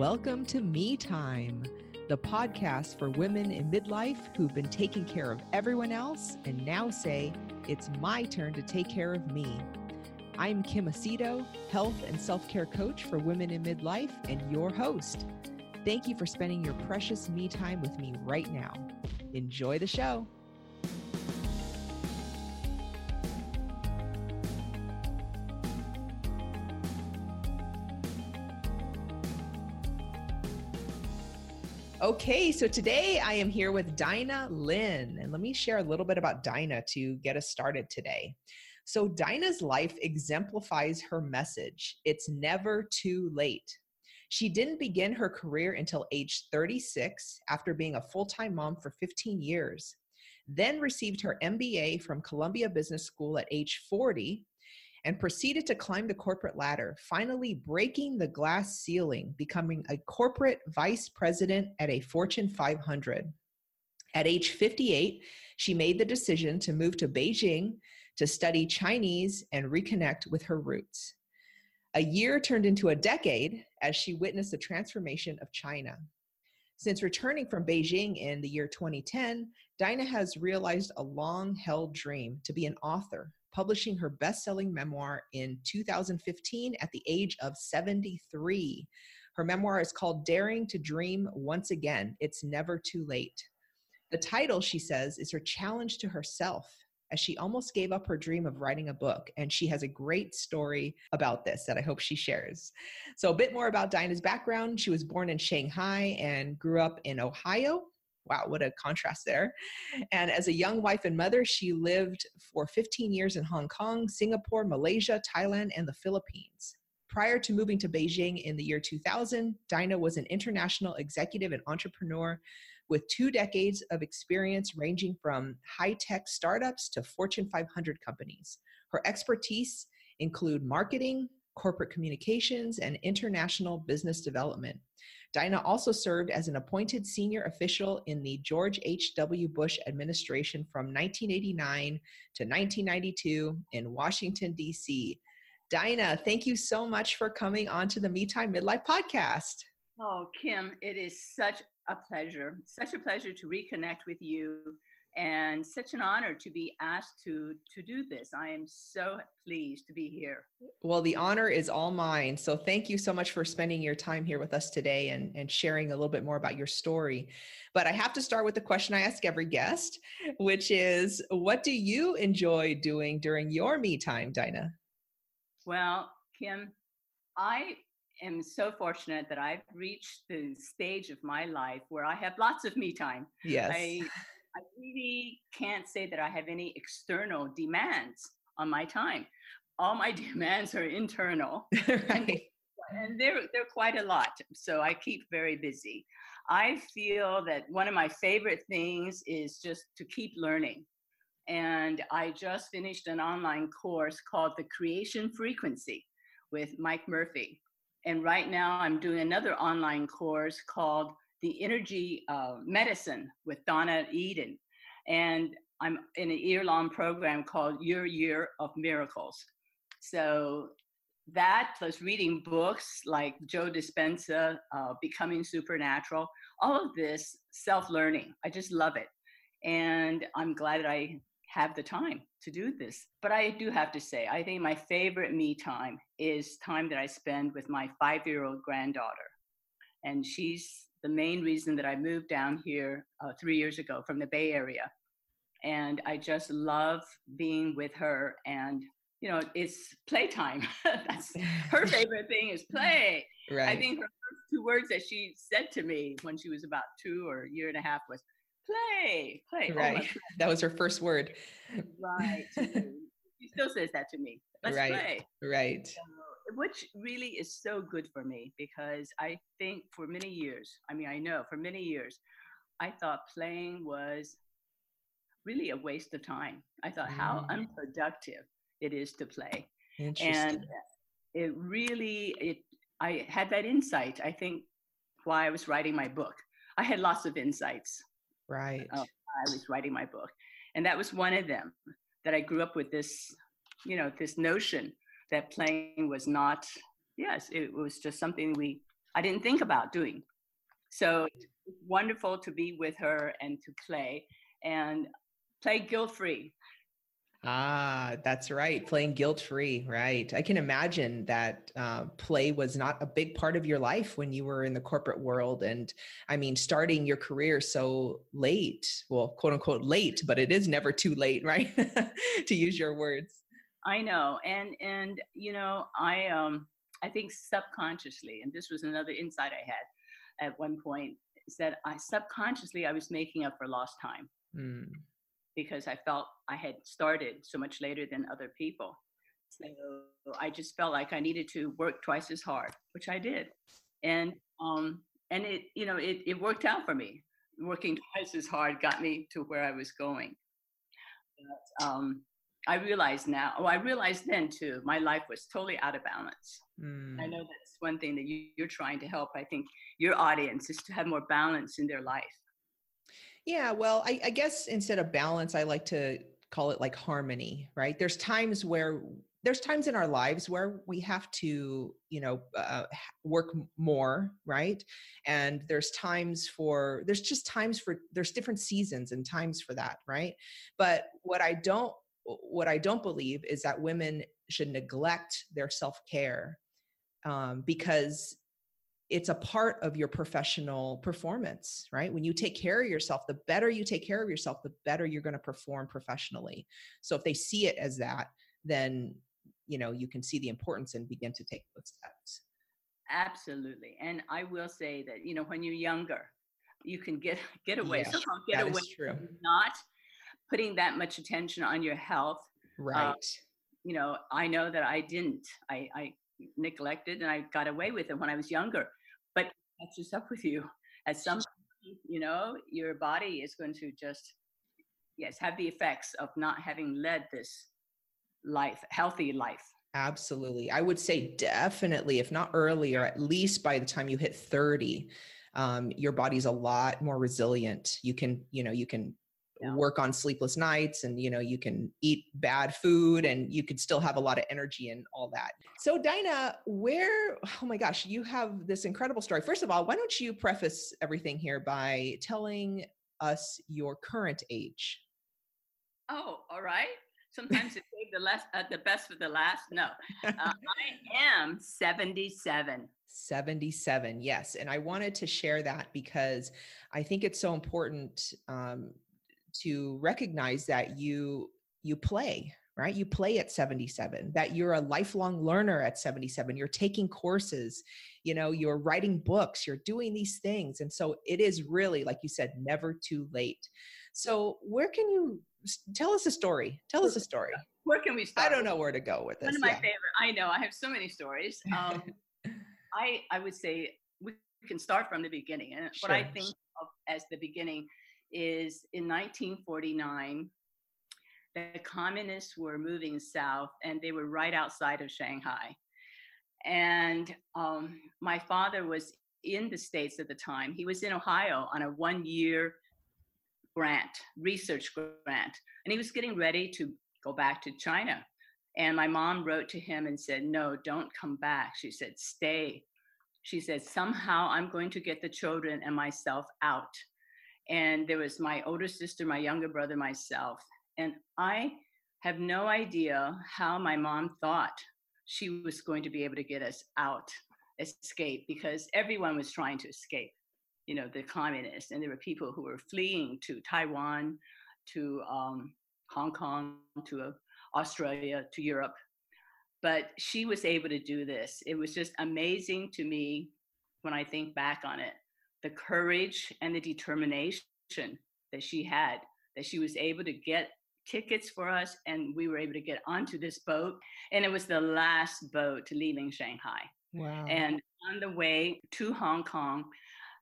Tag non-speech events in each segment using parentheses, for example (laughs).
Welcome to Me Time, the podcast for women in midlife who've been taking care of everyone else and now say, it's my turn to take care of me. I'm Kim Aceto, health and self care coach for women in midlife, and your host. Thank you for spending your precious me time with me right now. Enjoy the show. Okay, so today I am here with Dinah Lin, and let me share a little bit about Dinah to get us started today. So, Dinah's life exemplifies her message it's never too late. She didn't begin her career until age 36 after being a full time mom for 15 years, then received her MBA from Columbia Business School at age 40 and proceeded to climb the corporate ladder, finally breaking the glass ceiling, becoming a corporate vice president at a Fortune 500. At age 58, she made the decision to move to Beijing to study Chinese and reconnect with her roots. A year turned into a decade as she witnessed the transformation of China. Since returning from Beijing in the year 2010, Dinah has realized a long held dream to be an author publishing her best selling memoir in 2015 at the age of 73. Her memoir is called Daring to Dream Once Again It's Never Too Late. The title, she says, is her challenge to herself as she almost gave up her dream of writing a book. And she has a great story about this that I hope she shares. So, a bit more about Dinah's background. She was born in Shanghai and grew up in Ohio wow, what a contrast there. And as a young wife and mother, she lived for 15 years in Hong Kong, Singapore, Malaysia, Thailand, and the Philippines. Prior to moving to Beijing in the year 2000, Dinah was an international executive and entrepreneur with two decades of experience ranging from high tech startups to Fortune 500 companies. Her expertise include marketing, corporate communications, and international business development. Dinah also served as an appointed senior official in the George H.W. Bush administration from 1989 to 1992 in Washington, D.C. Dinah, thank you so much for coming on to the Me Time Midlife podcast. Oh, Kim, it is such a pleasure, such a pleasure to reconnect with you and such an honor to be asked to to do this. I am so pleased to be here. Well the honor is all mine. So thank you so much for spending your time here with us today and and sharing a little bit more about your story. But i have to start with the question i ask every guest which is what do you enjoy doing during your me time dinah? Well kim i am so fortunate that I've reached the stage of my life where I have lots of me time. Yes. I (laughs) I really can't say that I have any external demands on my time. All my (laughs) demands are internal. (laughs) right. And they're, they're quite a lot. So I keep very busy. I feel that one of my favorite things is just to keep learning. And I just finished an online course called The Creation Frequency with Mike Murphy. And right now I'm doing another online course called the energy uh, medicine with Donna Eden. And I'm in a year long program called Your Year of Miracles. So that plus reading books like Joe Dispenza, uh, Becoming Supernatural, all of this self learning. I just love it. And I'm glad that I have the time to do this. But I do have to say, I think my favorite me time is time that I spend with my five year old granddaughter. And she's the main reason that I moved down here uh, three years ago from the Bay Area. And I just love being with her. And, you know, it's playtime. (laughs) That's her (laughs) favorite thing is play. Right. I think her first two words that she said to me when she was about two or a year and a half was play, play. Oh, right. Oh, (laughs) that was her first word. Right. she still says that to me. Let's right. play. Right which really is so good for me because I think for many years, I mean, I know for many years, I thought playing was really a waste of time. I thought mm. how unproductive it is to play. And it really, it, I had that insight, I think, while I was writing my book. I had lots of insights. Right. I was writing my book. And that was one of them that I grew up with this, you know, this notion that playing was not yes it was just something we I didn't think about doing. So wonderful to be with her and to play and play guilt free. Ah, that's right. Playing guilt free. Right. I can imagine that uh, play was not a big part of your life when you were in the corporate world. And I mean, starting your career so late, well, quote unquote late, but it is never too late, (laughs) right? to use your words. I know. And, and, you know, I, um, I think subconsciously, and this was another insight I had at one point, is that I subconsciously I was making up for lost time. Mm because I felt I had started so much later than other people. So I just felt like I needed to work twice as hard, which I did. And um and it you know it, it worked out for me. Working (laughs) twice as hard got me to where I was going. But, um, I realize now, oh, I realized then too, my life was totally out of balance. Mm. I know that's one thing that you, you're trying to help. I think your audience is to have more balance in their life. Yeah, well, I, I guess instead of balance, I like to call it like harmony, right? There's times where there's times in our lives where we have to you know uh, work more right and there's times for there's just times for there's different seasons and times for that right but what i don't what i don't believe is that women should neglect their self-care um, because it's a part of your professional performance, right? When you take care of yourself, the better you take care of yourself, the better you're going to perform professionally. So if they see it as that, then you know you can see the importance and begin to take those steps. Absolutely, and I will say that you know when you're younger, you can get get away. Yeah, get away true. not putting that much attention on your health. Uh, right. Uh, you know, I know that I didn't. I, I neglected and I got away with it when I was younger but catches up with you at some point, you know your body is going to just yes have the effects of not having led this life healthy life absolutely i would say definitely if not earlier at least by the time you hit 30 um, your body's a lot more resilient you can you know you can yeah. work on sleepless nights and you know you can eat bad food and you could still have a lot of energy and all that. So dinah where oh my gosh you have this incredible story. First of all why don't you preface everything here by telling us your current age? Oh all right. Sometimes it save the last uh, the best for the last. No. (laughs) Uh, i am 77 77 yes. And i wanted to share that because i think it's so important um, to recognize that you you play right? You play at 77 that you're a lifelong learner at 77 you're taking courses you know you're writing books you're doing these things and so it is really like you said never too late. So where can you tell us a story tell us a story. where can we start? i don't know where to go with this one of my yeah. favorite i know i have so many stories. Um, (laughs) i i would say we can start from the beginning and sure. what i think of as the beginning is in 1949, the communists were moving south and they were right outside of Shanghai. And um, my father was in the States at the time. He was in Ohio on a one year grant, research grant, and he was getting ready to go back to China. And my mom wrote to him and said, No, don't come back. She said, Stay. She said, Somehow I'm going to get the children and myself out and there was my older sister, my younger brother, myself. And I have no idea how my mom thought she was going to be able to get us out, escape, because everyone was trying to escape, you know, the communists. And there were people who were fleeing to Taiwan, to um, Hong Kong, to uh, Australia, to Europe. But she was able to do this. It was just amazing to me when I think back on it the courage and the determination that she had, that she was able to get tickets for us and we were able to get onto this boat. And it was the last boat leaving Shanghai. Wow. And on the way to Hong Kong,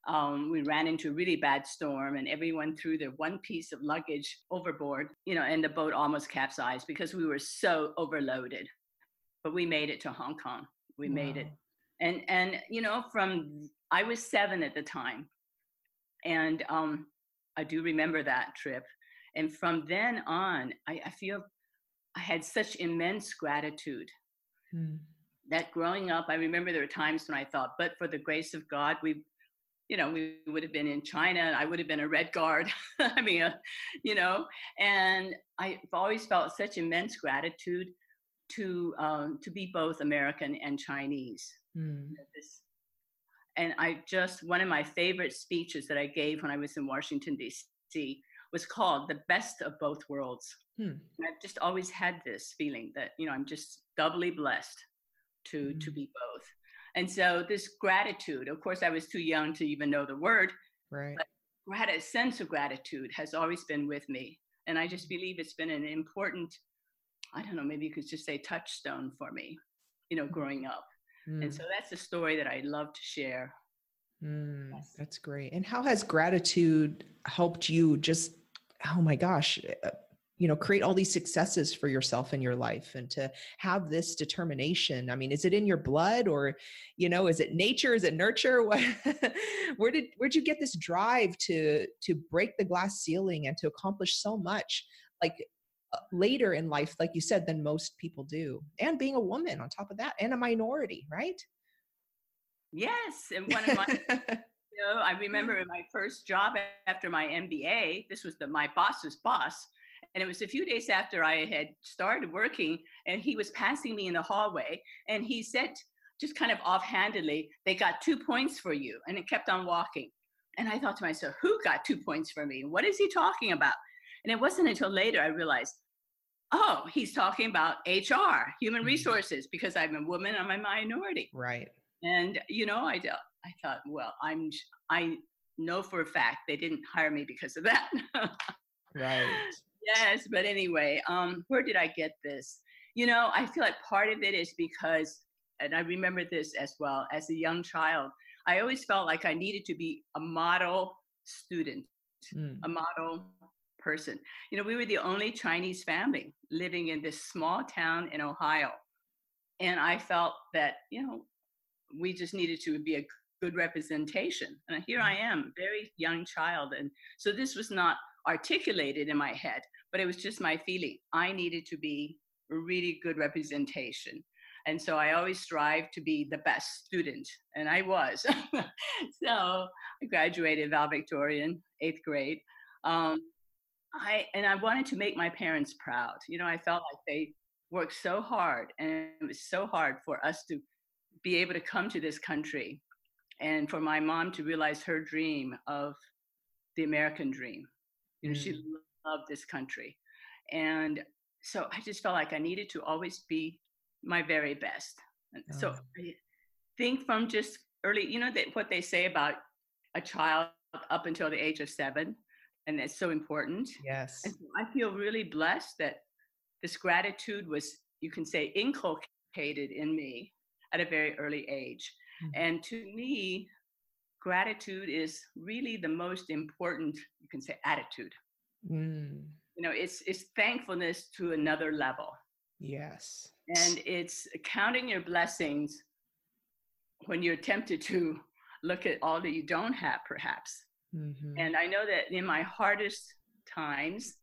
um, we ran into a really bad storm and everyone threw their one piece of luggage overboard, you know, and the boat almost capsized because we were so overloaded. But we made it to Hong Kong. We wow. made it. And and you know, from I was seven at the time. And um, I do remember that trip. And from then on, I, I feel I had such immense gratitude. Mm. that growing up, I remember there were times when I thought, but for the grace of God, we, you know, we would have been in China. I would have been a red guard. (laughs) I mean, uh, you know, and I've always felt such immense gratitude to um, to be both American and Chinese. Mm. And I just one of my favorite speeches that I gave when I was in Washington D.C. was called "The Best of Both Worlds." Hmm. I've just always had this feeling that you know I'm just doubly blessed to mm-hmm. to be both. And so this gratitude, of course, I was too young to even know the word. Right. But a sense of gratitude has always been with me, and I just mm-hmm. believe it's been an important, I don't know, maybe you could just say touchstone for me, you know, mm-hmm. growing up. Mm. And so that's a story that I love to share. Mm, that's great. And how has gratitude helped you just, oh my gosh, uh, you know create all these successes for yourself in your life and to have this determination i mean is it in your blood or you know is it nature is it nurture (laughs) what, where did where'd you get this drive to to break the glass ceiling and to accomplish so much like Uh, later in life like you said than most people do and being a woman on top of that and a minority right yes and one of my (laughs) you know i remember in my first job after my mba this was the my boss's boss and it was a few days after I had started working, and he was passing me in the hallway, and he said, just kind of offhandedly, they got two points for you. And it kept on walking. And I thought to myself, who got two points for me? What is he talking about? And it wasn't until later I realized, oh, he's talking about HR, human mm-hmm. resources, because I'm a woman, I'm a minority. Right. And, you know, I, I thought, well, I'm, I know for a fact they didn't hire me because of that. right (laughs) yes, but anyway, um, where did I get this? You know, I feel like part of it is because, and I remember this as well, as a young child, I always felt like I needed to be a model student, mm. a model person. You know, we were the only Chinese family living in this small town in Ohio. And I felt that, you know, we just needed to be a good representation. And here I mm. am, very young child. And so this was not articulated in my head, but it was just my feeling. I needed to be a really good representation. And so I always strive to be the best student, and I was. (laughs) so I graduated valedictorian, eighth grade. Um, I and I wanted to make my parents proud. You know, I felt like they worked so hard, and it was so hard for us to be able to come to this country, and for my mom to realize her dream of the American dream. You know, mm. she loved this country. And so I just felt like I needed to always be my very best. Oh. so I think from just early, you know, that what they say about a child up until the age of seven, and it's so important. Yes. And so I feel really blessed that this gratitude was, you can say, inculcated in me at a very early age. Mm-hmm. And to me, gratitude is really the most important, you can say, attitude. Mm. You know, it's it's thankfulness to another level. Yes. And it's counting your blessings when you're tempted to look at all that you don't have, perhaps. Mm-hmm. And I know that in my hardest times,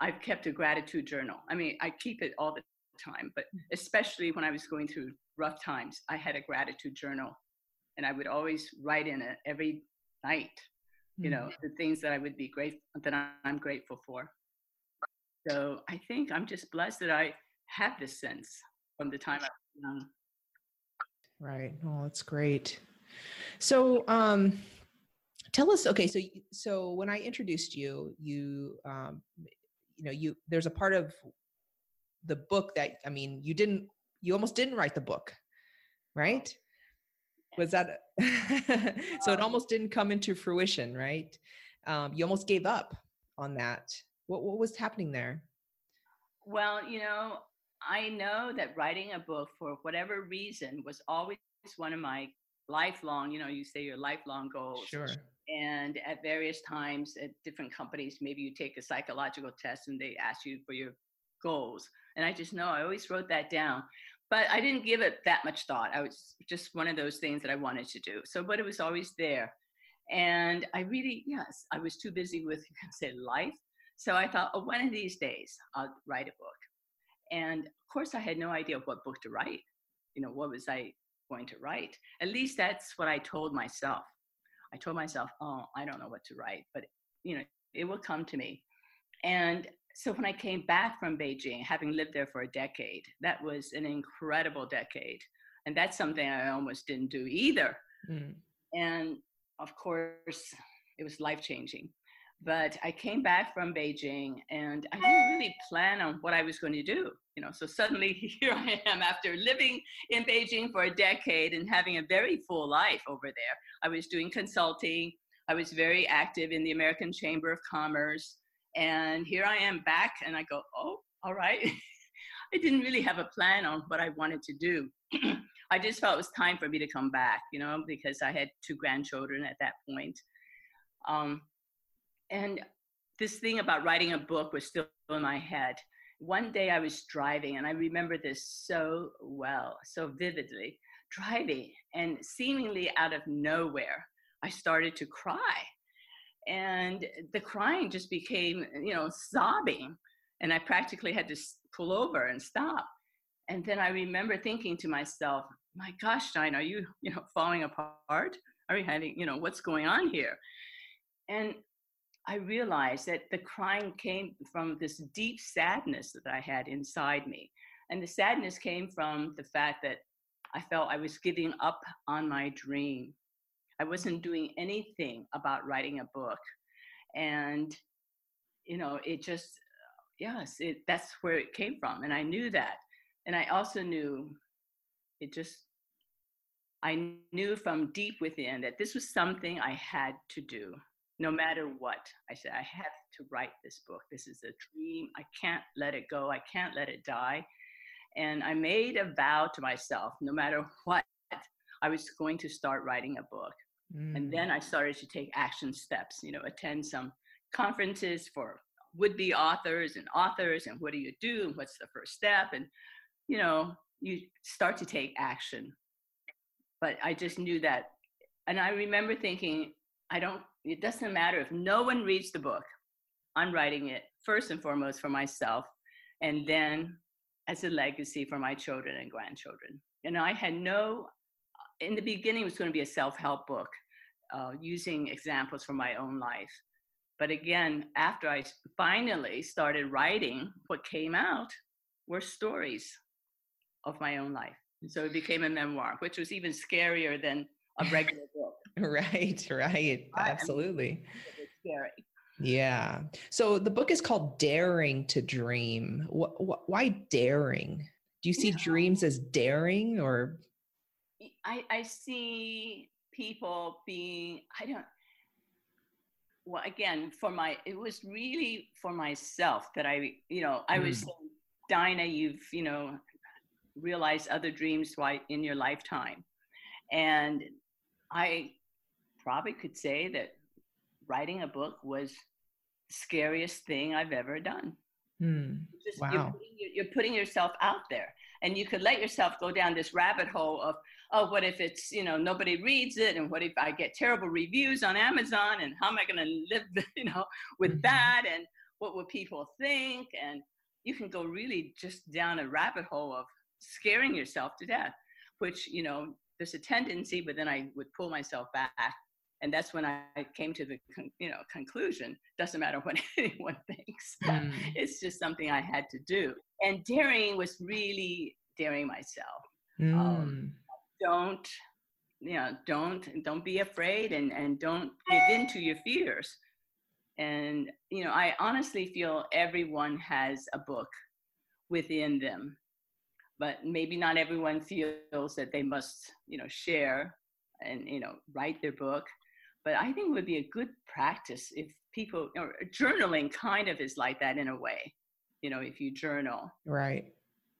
I've kept a gratitude journal. I mean, I keep it all the time, but mm. especially when I was going through rough times, I had a gratitude journal and I would always write in it every night, you know, mm-hmm. the things that I would be grateful that I'm grateful for. So I think I'm just blessed that I have this sense from the time I was young. Right. Well, that's great. So, um, tell us. Okay, so so when I introduced you, you um, you know, you there's a part of the book that I mean, you didn't, you almost didn't write the book, right? was that (laughs) so it almost didn't come into fruition right um, you almost gave up on that what, what was happening there well you know i know that writing a book for whatever reason was always one of my lifelong you know you say your lifelong goals sure and at various times at different companies maybe you take a psychological test and they ask you for your goals and i just know i always wrote that down but I didn't give it that much thought. I was just one of those things that I wanted to do. So, but it was always there. And I really, yes, I was too busy with, you can say, life. So I thought, oh, one of these days I'll write a book. And of course, I had no idea what book to write. you know, what was I going to write? At least that's what I told myself. I told myself, oh, I don't know what to write, but you know, it will come to me. And so when I came back from Beijing, having lived there for a decade, that was an incredible decade. And that's something I almost didn't do either. Mm. And of course, it was life changing. But I came back from Beijing and I didn't really plan on what I was going to do. You know, so suddenly (laughs) here I am after living in Beijing for a decade and having a very full life over there. I was doing consulting. I was very active in the American Chamber of Commerce. And here I am back and I go, oh, all right. (laughs) I didn't really have a plan on what I wanted to do. (clears throat) I just felt it was time for me to come back, you know, because I had two grandchildren at that point. Um, and this thing about writing a book was still in my head. One day I was driving, and I remember this so well, so vividly, driving, and seemingly out of nowhere, I started to cry. And the crying just became, you know, sobbing. And I practically had to pull over and stop. And then I remember thinking to myself, my gosh, Dinah, are you, you know, falling apart? Are you having, you know, what's going on here? And I realized that the crying came from this deep sadness that I had inside me. And the sadness came from the fact that I felt I was giving up on my dream. I wasn't doing anything about writing a book. And, you know, it just, yes, it, that's where it came from. And I knew that. And I also knew it just, I knew from deep within that this was something I had to do no matter what. I said, I have to write this book. This is a dream. I can't let it go. I can't let it die. And I made a vow to myself, no matter what, I was going to start writing a book. Mm. And then I started to take action steps, you know, attend some conferences for would be authors and authors, and what do you do, and what's the first step. And, you know, you start to take action. But I just knew that. And I remember thinking, I don't, it doesn't matter if no one reads the book. I'm writing it first and foremost for myself, and then as a legacy for my children and grandchildren. And I had no, in the beginning, it was going to be a self help book uh, using examples from my own life. But again, after I finally started writing, what came out were stories of my own life. so it became a memoir, which was even scarier than a regular book. Right, right. Absolutely. Scary. Yeah. So the book is called Daring to Dream. What, what, why daring? Do you see dreams as daring or? I, I see people being, I don't, well, again, for my, it was really for myself that I, you know, I was mm. saying, Dinah, you've, you know, realized other dreams in your lifetime. And I probably could say that writing a book was the scariest thing I've ever done. Mm, Just, wow. You're putting, you're putting yourself out there and you could let yourself go down this rabbit hole of oh what if it's you know nobody reads it and what if i get terrible reviews on amazon and how am i going to live (laughs) you know with mm-hmm. that and what will people think and you can go really just down a rabbit hole of scaring yourself to death which you know there's a tendency but then i would pull myself back and that's when I came to the you know conclusion. Doesn't matter what (laughs) anyone thinks. Mm. it's just something I had to do. And daring was really daring myself. Um, mm. Um, don't you know? Don't don't be afraid, and and don't give in to your fears. And you know, I honestly feel everyone has a book within them, but maybe not everyone feels that they must you know share and you know write their book but I think it would be a good practice if people, or journaling kind of is like that in a way, you know, if you journal. Right.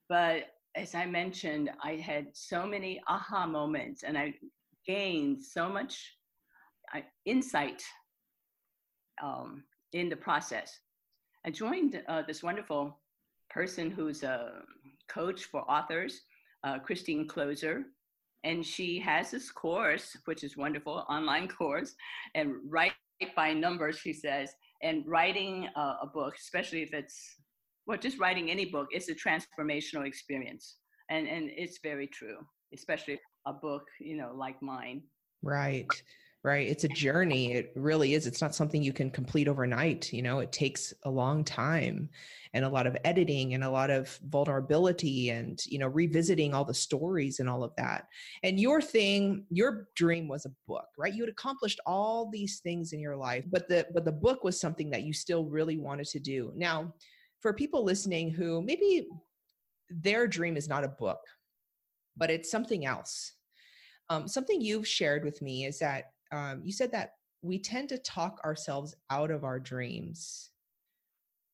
But as I mentioned, I had so many aha moments and I gained so much uh, insight um, in the process. I joined uh, this wonderful person who's a coach for authors, uh, Christine Kloser, and she has this course which is wonderful online course and write by numbers she says and writing a book especially if it's well just writing any book it's a transformational experience. And and it's very true especially a book you know like mine. Right right? It's a journey. It really is. It's not something you can complete overnight you know? It takes a long time and a lot of editing and a lot of vulnerability and you know revisiting all the stories and all of that. And your thing your dream was a book right? You had accomplished all these things in your life but the but the book was something that you still really wanted to do. Now for people listening who maybe their dream is not a book but it's something else um, something you've shared with me is that um, you said that we tend to talk ourselves out of our dreams.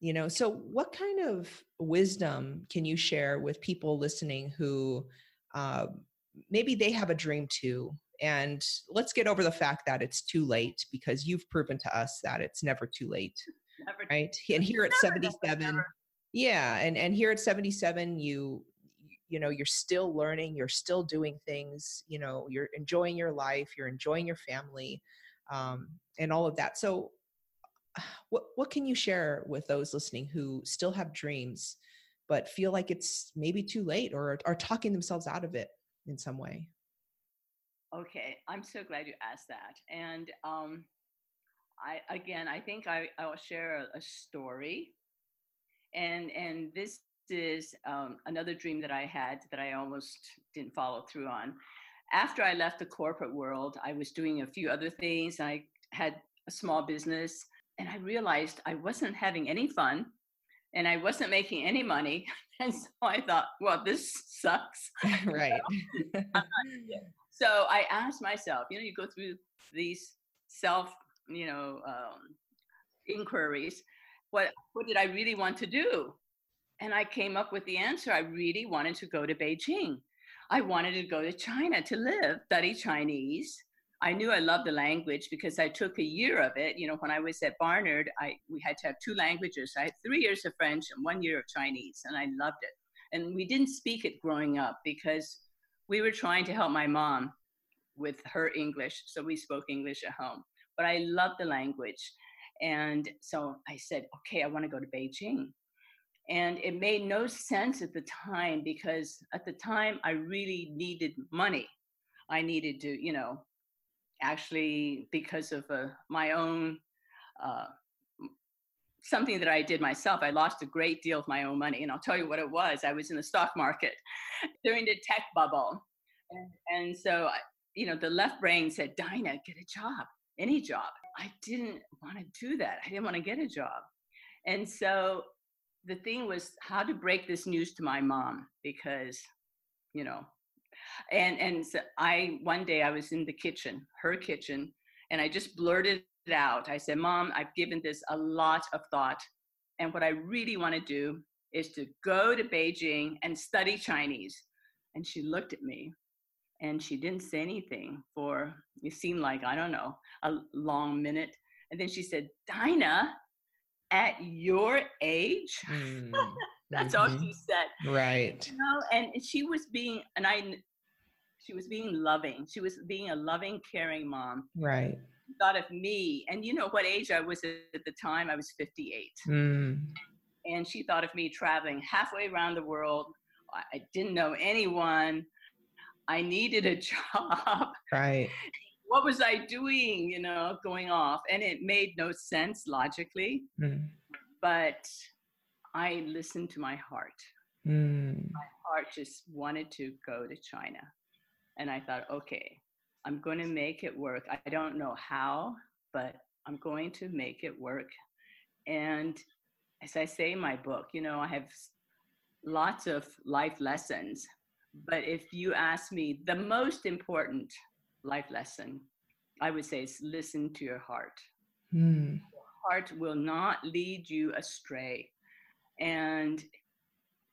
You know so what kind of wisdom can you share with people listening who uh, maybe they have a dream too? And let's get over the fact that it's too late because you've proven to us that it's never too late never, right? and here at 77 never. yeah and and here at 77 you you know you're still learning you're still doing things you know you're enjoying your life you're enjoying your family um, and all of that. So (sighs) what what can you share with those listening who still have dreams but feel like it's maybe too late or are talking themselves out of it in some way? Okay i'm so glad you asked that and um, i again i think i i will share a, a story and and this is um, another dream that I had that I almost didn't follow through on. After I left the corporate world, I was doing a few other things. I had a small business, and I realized I wasn't having any fun and I wasn't making any money. (laughs) And so I thought, well, this sucks. (laughs) right. (laughs) so I asked myself, you know, you go through these self, you know, um, inquiries. What what did I really want to do? And I came up with the answer. I really wanted to go to Beijing. I wanted to go to China to live, study Chinese. I knew I loved the language because I took a year of it. You know, when I was at Barnard, I we had to have two languages. I had three years of French and one year of Chinese, and I loved it. And we didn't speak it growing up because we were trying to help my mom with her English, so we spoke English at home. But I loved the language, and so I said, okay, I want to go to Beijing. And it made no sense at the time because at the time I really needed money. I needed to, you know, actually because of uh, my own uh, something that I did myself. I lost a great deal of my own money, and I'll tell you what it was. I was in the stock market (laughs) during the tech bubble, and, and so you know the left brain said, "Dinah, get a job, any job." I didn't want to do that. I didn't want to get a job, and so the thing was how to break this news to my mom because you know and and so i one day i was in the kitchen her kitchen and i just blurted it out. I said mom i've given this a lot of thought and what i really want to do is to go to beijing and study chinese. And she looked at me and she didn't say anything for it seemed like i don't know a long minute. And then she said dinah at your age. Mm. (laughs) That's mm-hmm. all she said. Right. You know, and she was being, and I, she was being loving. She was being a loving, caring mom. Right. Thought of me, and you know what age I was at the time? I was 58. Mm. And she thought of me traveling halfway around the world. I didn't know anyone. I needed a (laughs) job. Right what was I doing, you know, going off? And it made no sense logically, mm. but I listened to my heart. Mm. My heart just wanted to go to China. And I thought, okay, I'm going to make it work. I don't know how, but I'm going to make it work. And as I say in my book, you know, I have lots of life lessons. But if you ask me, the most important life lesson I would say is listen to your heart. Mm. Your heart will not lead you astray. And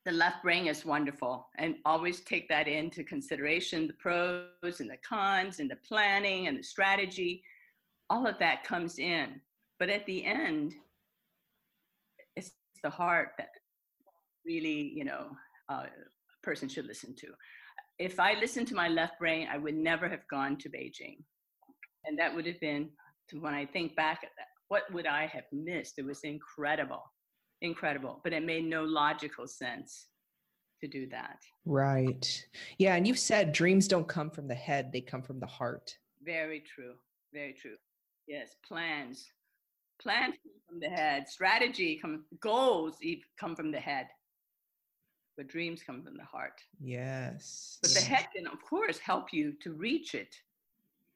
the left brain is wonderful and always take that into consideration the pros and the cons and the planning and the strategy all of that comes in but at the end it's the heart that really you know uh, a person should listen to if I listened to my left brain, I would never have gone to Beijing. And that would have been, when I think back at that, what would I have missed? It was incredible, incredible, but it made no logical sense. to do that. Right. Yeah. And you've said dreams don't come from the head, they come from the heart. Very true. Very true. Yes. Plans. Plans come from the head. Strategy come goals come from the head. But dreams come from the heart. Yes. But the head can, of course, help you to reach it.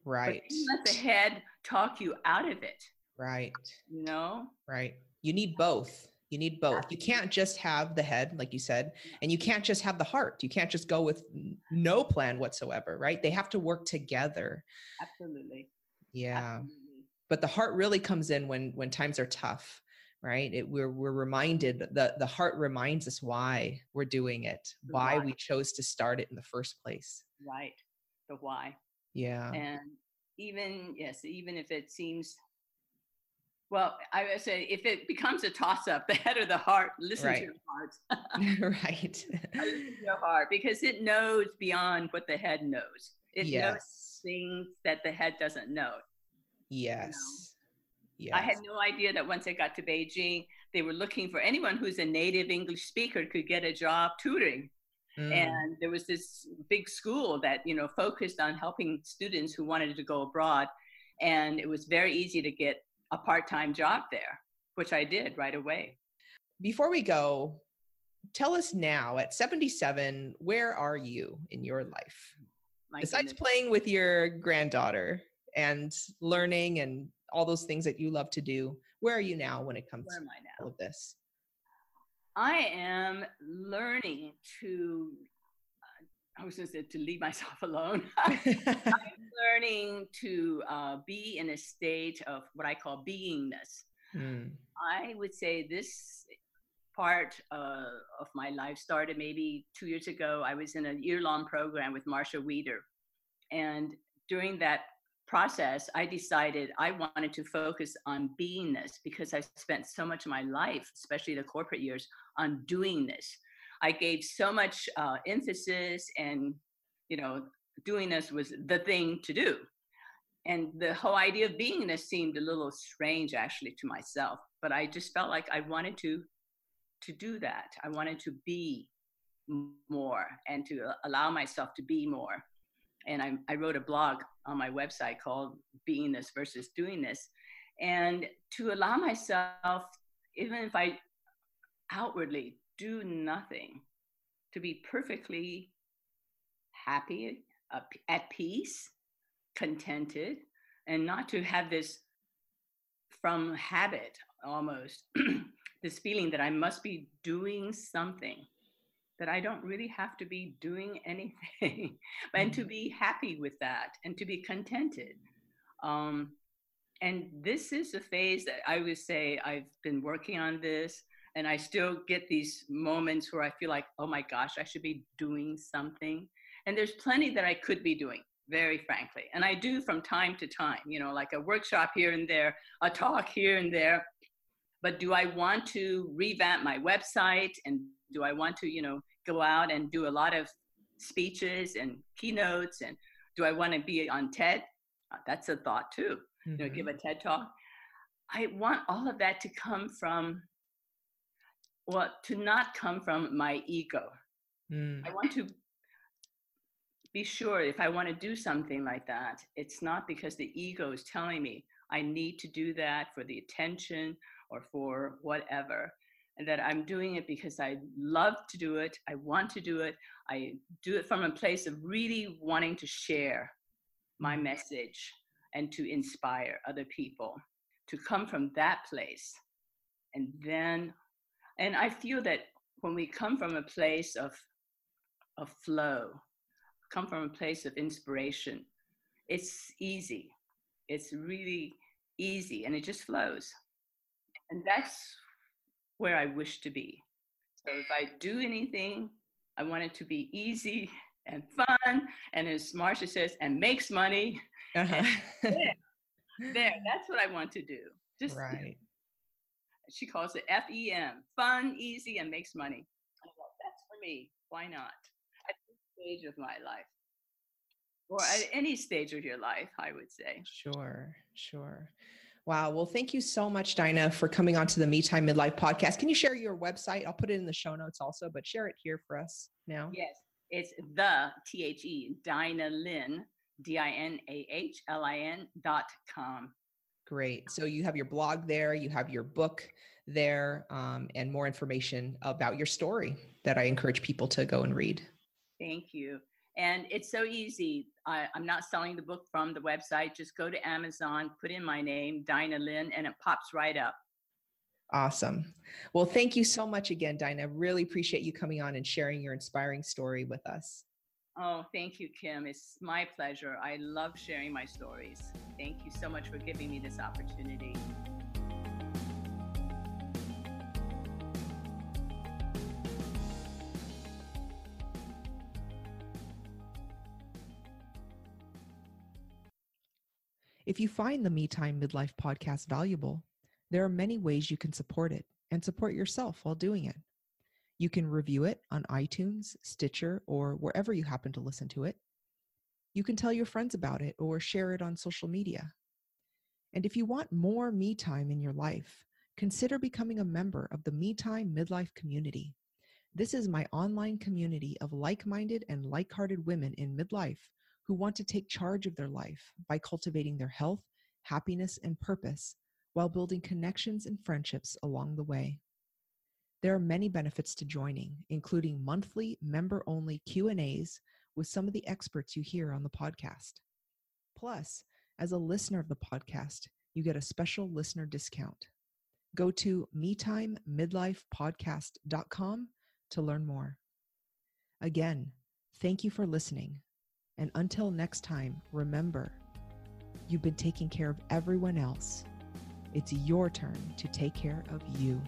Right. Let the head talk you out of it. Right. You know? Right. You need both. You need both. You can't just have the head, like you said, and you can't just have the heart. You can't just go with no plan whatsoever, right? They have to work together. Absolutely. Yeah. Absolutely. But the heart really comes in when when times are tough, right? It, we're we're reminded the the heart reminds us why we're doing it, why, why we chose to start it in the first place. Right. The why. Yeah. And even yes, even if it seems well, I would say if it becomes a toss up, (laughs) the head or the heart, listen right. to your heart. (laughs) right. (laughs) your heart because it knows beyond what the head knows. It yes. knows things that the head doesn't know. Yes. You know? Yes. I had no idea that once I got to Beijing, they were looking for anyone who's a native English speaker could get a job tutoring. Mm. And there was this big school that, you know, focused on helping students who wanted to go abroad. And it was very easy to get a part-time job there, which I did right away. Before we go, tell us now at 77, where are you in your life? My Besides goodness. playing with your granddaughter and learning and all those things that you love to do, where are you now when it comes to all of this? I am learning to I was going to say to leave myself (laughs) alone. (laughs) I'm learning to uh, be in a state of what I call beingness. Mm. I would say this part uh, of my life started maybe two years ago. I was in a year long program with Marcia Wieder. And during that process, I decided I wanted to focus on beingness because I spent so much of my life, especially the corporate years, on doing this. I gave so much uh, emphasis and, you know, doing this was the thing to do. And the whole idea of beingness seemed a little strange actually to myself, but I just felt like I wanted to to do that. I wanted to be more and to allow myself to be more. And I, I wrote a blog on my website called Being This versus Doing This. And to allow myself, even if I outwardly do nothing, to be perfectly happy, uh, at peace, contented, and not to have this from habit almost (clears throat) this feeling that I must be doing something that I don't really have to be doing anything, (laughs) and to mm-hmm. be happy with that and to be contented. Um, and this is a phase that I would say I've been working on this and I still get these moments where I feel like, oh my gosh, I should be doing something. And there's plenty that I could be doing, very frankly. And I do from time to time, you know, like a workshop here and there, a talk here and there. But do I want to revamp my website? And do I want to, you know, go out and do a lot of speeches and keynotes? And do I want to be on TED? Uh, that's a thought too, mm-hmm. you know, give mm-hmm. a TED talk. I want all of that to come from well, to not come from my ego. Mm. I want to be sure if I want to do something like that, it's not because the ego is telling me I need to do that for the attention or for whatever. And that I'm doing it because I love to do it. I want to do it. I do it from a place of really wanting to share my mm. message and to inspire other people to come from that place. And then and I feel that when we come from a place of, of flow, come from a place of inspiration, it's easy. It's really easy and it just flows. And that's where I wish to be. So if I do anything, I want it to be easy (laughs) and fun, and as Marcia says, and makes money. Uh-huh. there, (laughs) there, that's what I want to do. Just right she calls it FEM, fun, easy, and makes money. That's for me. Why not? At this stage of my life, or at any stage of your life, I would say. Sure, sure. Wow. Well, thank you so much, Dinah, for coming on to the Me Time Midlife podcast. Can you share your website? I'll put it in the show notes also, but share it here for us now. Yes, it's the T H E Dinah Lin D I N A H L I N dot com. Great. So you have your blog there, you have your book there, um, and more information about your story that I encourage people to go and read. Thank you. And it's so easy. I, am not selling the book from the website. Just go to Amazon, put in my name, Dinah Lin, and it pops right up. Awesome. Well, thank you so much again, Dinah. Really appreciate you coming on and sharing your inspiring story with us. Oh, thank you, Kim. It's my pleasure. I love sharing my stories. Thank you so much for giving me this opportunity. If you find the Me Time Midlife podcast valuable, there are many ways you can support it and support yourself while doing it. You can review it on iTunes, Stitcher, or wherever you happen to listen to it. You can tell your friends about it or share it on social media. And if you want more me time in your life, consider becoming a member of the Me Time Midlife community. This is my online community of like minded and like hearted women in midlife who want to take charge of their life by cultivating their health, happiness, and purpose while building connections and friendships along the way. There are many benefits to joining, including monthly member-only Q&As with some of the experts you hear on the podcast. Plus, as a listener of the podcast, you get a special listener discount. Go to metimemidlifepodcast.com to learn more. Again, thank you for listening. And until next time, remember, you've been taking care of everyone else. It's your turn to take care of you.